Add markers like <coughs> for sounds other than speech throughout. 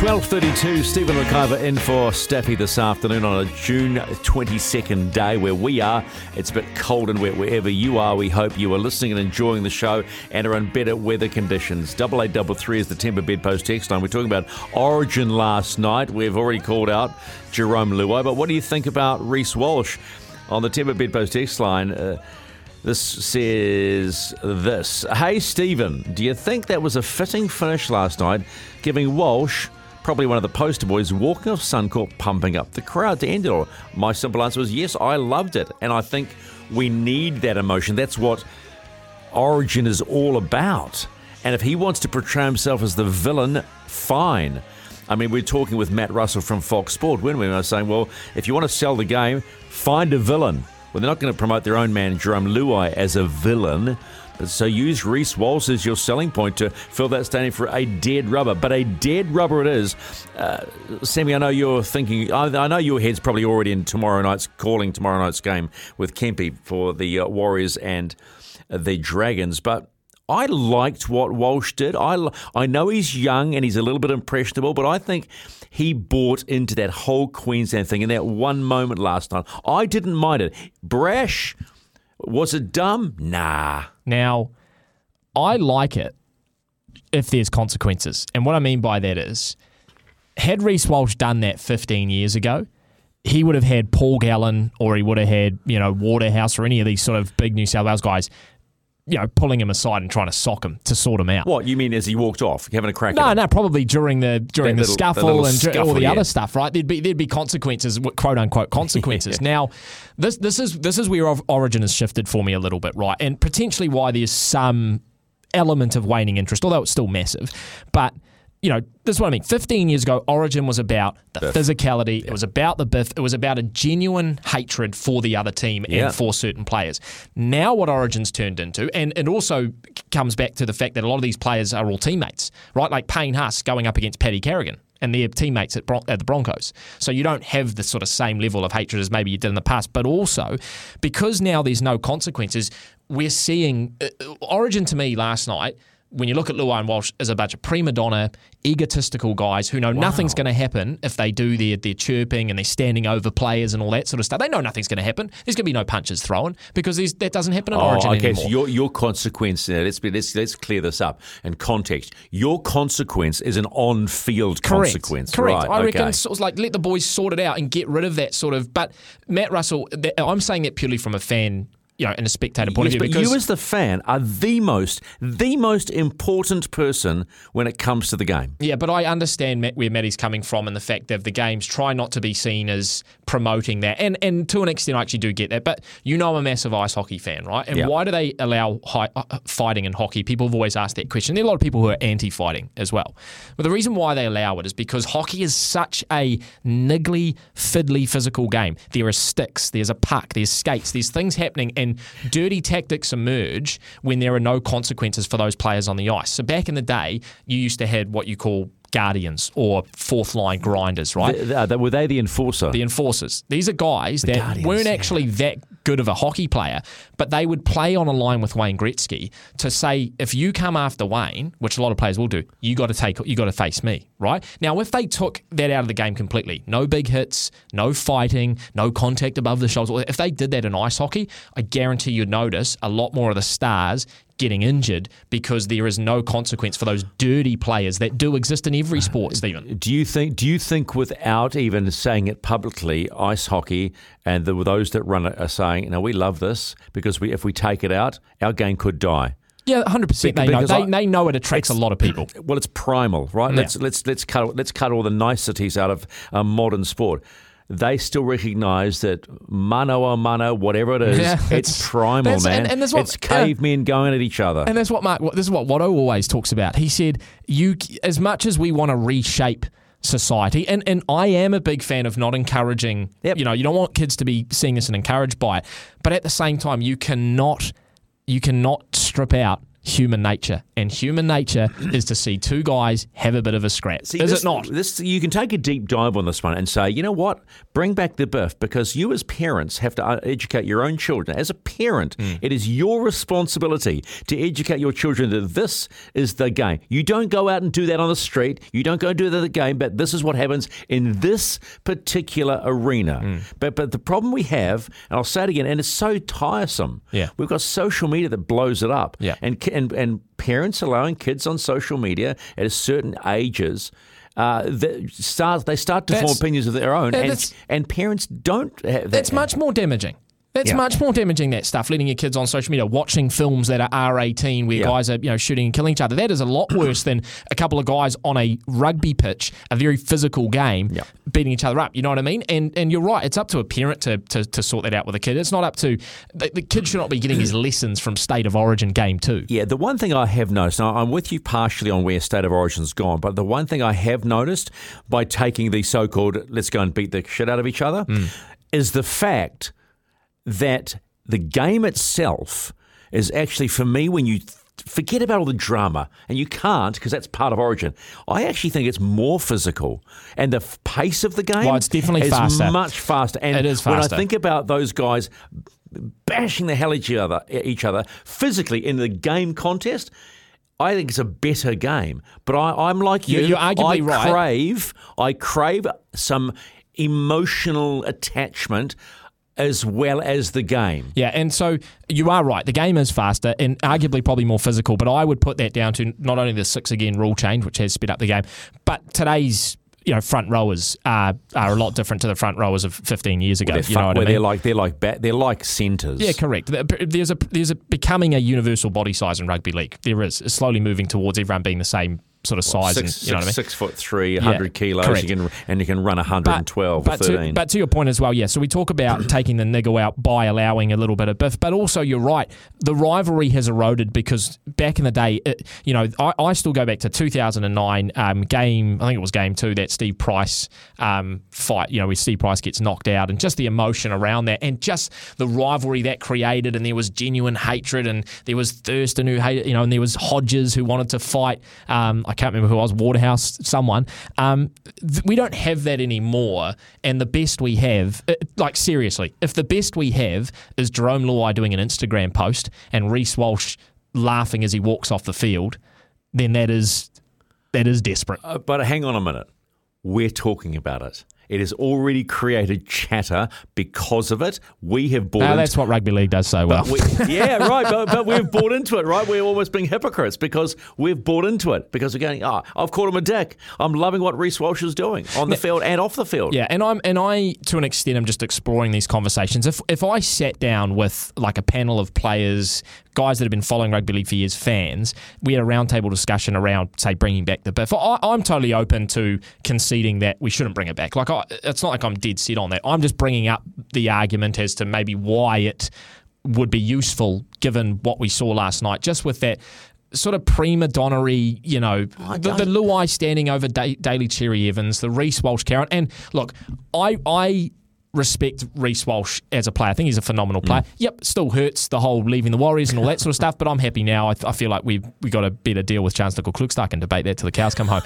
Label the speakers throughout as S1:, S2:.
S1: 12.32, Stephen McIvor in for Staffy this afternoon on a June 22nd day where we are. It's a bit cold and wet wherever you are. We hope you are listening and enjoying the show and are in better weather conditions. Double eight double three is the Timber Bedpost text line. We're talking about Origin last night. We've already called out Jerome Luai, but what do you think about Reece Walsh on the Timber Bedpost text line? Uh, this says this Hey, Stephen, do you think that was a fitting finish last night, giving Walsh probably one of the poster boys walking off Suncorp, pumping up the crowd to end it all? My simple answer was yes, I loved it. And I think we need that emotion. That's what Origin is all about. And if he wants to portray himself as the villain, fine. I mean, we're talking with Matt Russell from Fox Sport, weren't we? And I was saying, well, if you want to sell the game, find a villain. Well, they're not going to promote their own man, Jerome Luai, as a villain. So use Reece Walsh as your selling point to fill that standing for a dead rubber. But a dead rubber it is. Uh, Sammy, I know you're thinking, I, I, know your head's probably already in tomorrow night's calling tomorrow night's game with Kempe for the uh, Warriors and the Dragons. But I liked what Walsh did. I, I know he's young and he's a little bit impressionable, but I think he bought into that whole Queensland thing in that one moment last night. I didn't mind it. Brash, was it dumb? Nah.
S2: Now, I like it if there's consequences. And what I mean by that is, had Reece Walsh done that 15 years ago, he would have had Paul Gallen or he would have had, you know, Waterhouse or any of these sort of big New South Wales guys you know, pulling him aside and trying to sock him to sort him out.
S1: What you mean as he walked off, having a crack?
S2: No, no, probably during the during that the little, scuffle and scuffle, all the yeah. other stuff. Right? There'd be there'd be consequences, quote unquote <laughs> consequences. yeah. Now, this this is this is where Origin has shifted for me a little bit, right? And potentially why there's some element of waning interest, although it's still massive, but you know, this is what I mean. 15 years ago, Origin was about the biff. physicality. Yeah. It was about the biff. It was about a genuine hatred for the other team yeah. and for certain players. Now, what Origin's turned into, and it also comes back to the fact that a lot of these players are all teammates, right? Like Payne Haas going up against Paddy Carrigan and their teammates at, Bron- at, the Broncos. So you don't have the sort of same level of hatred as maybe you did in the past. But also, because now there's no consequences, we're seeing uh, Origin to me last night when you look at Luan Walsh, is a bunch of prima donna, egotistical guys who know wow. nothing's going to happen if they do their, their chirping and they're standing over players and all that sort of stuff. They know nothing's going to happen. There's going to be no punches thrown because that doesn't happen in oh, Origin okay, anymore.
S1: so your, your consequence, uh, let's, be, let's, let's clear this up in context. Your consequence is an on field consequence.
S2: Correct.
S1: Right,
S2: I
S1: okay.
S2: reckon it's like let the boys sort it out and get rid of that sort of. But Matt Russell, I'm saying that purely from a fan you know, in a spectator point
S1: yes,
S2: of view.
S1: But you as the fan are the most, the most important person when it comes to the game.
S2: Yeah, but I understand where Matty's coming from and the fact that the games try not to be seen as promoting that. And and to an extent, I actually do get that. But you know, I'm a massive ice hockey fan, right? And yep. why do they allow high, uh, fighting in hockey? People have always asked that question. There are a lot of people who are anti-fighting as well. But the reason why they allow it is because hockey is such a niggly, fiddly physical game. There are sticks, there's a puck, there's skates, there's things happening, and dirty tactics emerge when there are no consequences for those players on the ice. So back in the day, you used to have what you call guardians or fourth line grinders, right?
S1: The, the, uh, were they the enforcer?
S2: The enforcers. These are guys the that guardians, weren't actually yeah. that good of a hockey player, but they would play on a line with Wayne Gretzky to say, if you come after Wayne, which a lot of players will do, you got to take, you got to face me, right? Now, if they took that out of the game completely, no big hits, no fighting, no contact above the shoulders, if they did that in ice hockey, I guarantee you'd notice a lot more of the stars getting injured because there is no consequence for those dirty players that do exist in every sport, Stephen.
S1: Do you think do you think without even saying it publicly, ice hockey and the, those that run it are saying, you know, we love this because we if we take it out, our game could die.
S2: Yeah, hundred percent. They know. They, I, they know it attracts a lot of people.
S1: Well, it's primal, right? Yeah. Let's let's let's cut let's cut all the niceties out of modern sport they still recognise that mano a mano, whatever it is, yeah, it's primal, man. And, and what, it's cavemen going at each other.
S2: And that's what Mark. This is what Watto always talks about. He said, "You, as much as we want to reshape." society. And and I am a big fan of not encouraging. Yep. You know, you don't want kids to be seeing this and encouraged by it. But at the same time, you cannot you cannot strip out human nature, and human nature is to see two guys have a bit of a scrap. See, is
S1: this,
S2: it not?
S1: This you can take a deep dive on this one and say, you know what, bring back the biff because you as parents have to uh, educate your own children. As a parent, mm. it is your responsibility to educate your children that this is the game. You don't go out and do that on the street. You don't go and do the game, but this is what happens in this particular arena. Mm. But but the problem we have, and I'll say it again, and it's so tiresome.
S2: Yeah,
S1: we've got social media that blows it up.
S2: Yeah,
S1: and and and parents allowing kids on social media at a certain ages. Uh, they start they start to that's, form opinions of their own, and, and parents don't. Have
S2: that's much more damaging. That's yeah. much more damaging. That stuff, letting your kids on social media, watching films that are R eighteen, where yeah. guys are you know shooting and killing each other. That is a lot <coughs> worse than a couple of guys on a rugby pitch, a very physical game, yeah. beating each other up. You know what I mean? And and you're right. It's up to a parent to, to, to sort that out with a kid. It's not up to the, the kid should not be getting his <coughs> lessons from State of Origin game two.
S1: Yeah, the one thing I have noticed, I'm with you partially on where State of Origin's gone, but the one thing I have noticed by taking the so-called let's go and beat the shit out of each other mm. is the fact that the game itself is actually, for me, when you forget about all the drama, and you can't because that's part of Origin. I actually think it's more physical, and the pace of the game
S2: well, it's definitely
S1: is
S2: faster.
S1: much faster. And
S2: it is faster.
S1: when I think about those guys bashing the hell each other, each other physically in the game contest. I think it's a better game, but I, am like you.
S2: You're arguably
S1: I
S2: right.
S1: crave, I crave some emotional attachment as well as the game.
S2: Yeah, and so you are right. The game is faster and arguably probably more physical, but I would put that down to not only the six again rule change, which has sped up the game, but today's you know front rowers are are a lot different to the front rowers of 15 years ago. Well, you know what I mean?
S1: They're like they're like bat, they're like centres.
S2: Yeah, correct. There's a there's a becoming a universal body size in rugby league. There is it's slowly moving towards everyone being the same sort of size. Six,
S1: and,
S2: you know I mean?
S1: Six foot three, 100 yeah, kilos, you can, and you can run 112
S2: but, but
S1: 13.
S2: To, but to your point as well, yeah. So we talk about <clears throat> taking the niggle out by allowing a little bit of biff, but also you're right. The rivalry has eroded because back in the day, it, you know, I, I, still go back to 2009 um, game. I think it was game two that Steve Price um, fight. You know, where Steve Price gets knocked out, and just the emotion around that, and just the rivalry that created, and there was genuine hatred, and there was Thurston who hated, you know, and there was Hodges who wanted to fight. Um, I can't remember who I was, Waterhouse, someone. Um, th- we don't have that anymore. And the best we have, uh, like seriously, if the best we have is Jerome Luai doing an Instagram post and Reece Walsh laughing as he walks off the field, then that is that is desperate.
S1: Uh, but hang on a minute, we're talking about it. It has already created chatter because of it. We have bought.
S2: No, that's what rugby league does so well.
S1: We, yeah, right. But, but, we've bought into it, right? We're almost being hypocrites because we've bought into it because we're going. Oh, I've called him a dick. I'm loving what Reece Walsh is doing on the now, field and off the field.
S2: Yeah, and I'm and I to an extent I'm just exploring these conversations. If if I sat down with like a panel of players, guys that have been following rugby league for years, fans, we had a roundtable discussion around, say, bringing back the biff. I, am totally open to conceding that we shouldn't bring it back. Like, I, it's not like I'm dead set on that. I'm just bringing up the argument as to maybe why it would be useful given what we saw last night, just with that sort of prima donnery, you know, the, the Luai standing over da- Daly Cherry Evans, the Reece Walsh Karen. And look, I I respect Reece Walsh as a player. I think he's a phenomenal player. Mm. Yep, still hurts the whole leaving the Warriors and all that sort of stuff, but I'm happy now. I, I feel like we've we got a better deal with Charnze Nicoll-Klokstad and debate that till the cows come home.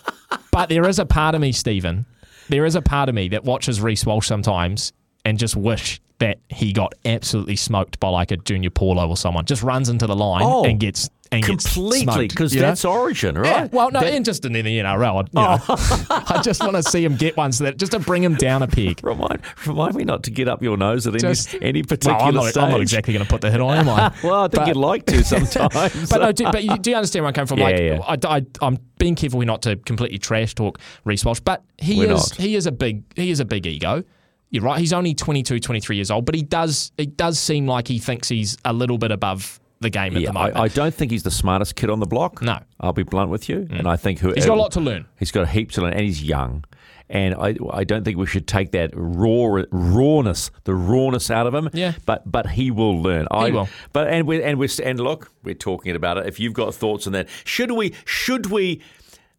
S2: <laughs> but there is a part of me, Stephen, there is a part of me that watches Reece Walsh sometimes and just wish that he got absolutely smoked by like a Junior Paulo or someone. Just runs into the line oh. and gets and
S1: completely because that's origin, right? Yeah,
S2: well, no, that, and just in the NRL, I, oh. <laughs> I just want to see him get one so that just to bring him down a peg.
S1: Remind, remind me not to get up your nose at just, any, any particular well, I'm
S2: not,
S1: stage.
S2: I'm not exactly going to put the hit on, am I? <laughs>
S1: well, I think but, you'd like to sometimes. <laughs>
S2: but no, do, but you, do you understand where I'm coming from?
S1: Yeah,
S2: like,
S1: yeah.
S2: I, I, am being careful not to completely trash talk Reece Walsh, but he We're is not. he is a big he is a big ego. You're right. He's only 22, 23 years old, but he does it does seem like he thinks he's a little bit above the game at yeah, the moment.
S1: I, I, don't think he's the smartest kid on the block.
S2: No,
S1: I'll be blunt with you, mm. and I think who
S2: he's got a lot to learn.
S1: He's got a heap to learn, and he's young. and I, I don't think we should take that raw rawness, the rawness out of him.
S2: Yeah.
S1: But but he will learn.
S2: He
S1: I,
S2: will.
S1: But and we and we and look, we're talking about it. If you've got thoughts on that, should we should we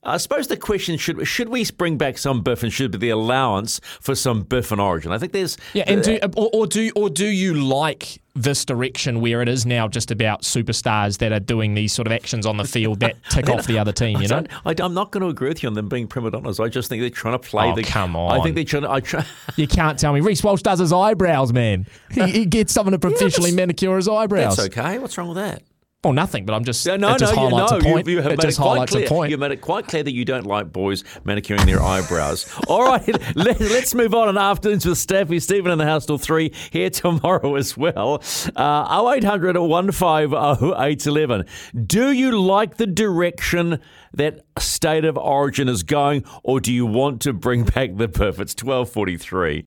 S1: I suppose the question should should we bring back some biff and should be the allowance for some biff and origin? I think there's
S2: yeah, and do or, or do or do you like this direction where it is now just about superstars that are doing these sort of actions on the field that <laughs> tick off the other team? You know,
S1: I, am not going to agree with you on them being prima donnas. I just think they're trying to play
S2: oh,
S1: the.
S2: Come on,
S1: I think they're trying to. I try, <laughs>
S2: you can't tell me Reece Walsh does his eyebrows, man. He, he gets someone to <laughs> professionally yeah, manicure his eyebrows.
S1: That's okay. What's wrong with that?
S2: Well, nothing, but I'm just.
S1: No, no,
S2: it just
S1: no,
S2: highlights
S1: no.
S2: a point.
S1: You, you
S2: it
S1: made
S2: just
S1: it quite
S2: highlights
S1: clear.
S2: a point.
S1: You made it quite clear that you don't like boys manicuring their eyebrows. <laughs> All right, let, us move on. And afternoons with Staffy Stephen in the house till three here tomorrow as well. Uh, 0800 150 811. Do you like the direction that state of origin is going, or do you want to bring back the perfect? It's 1243.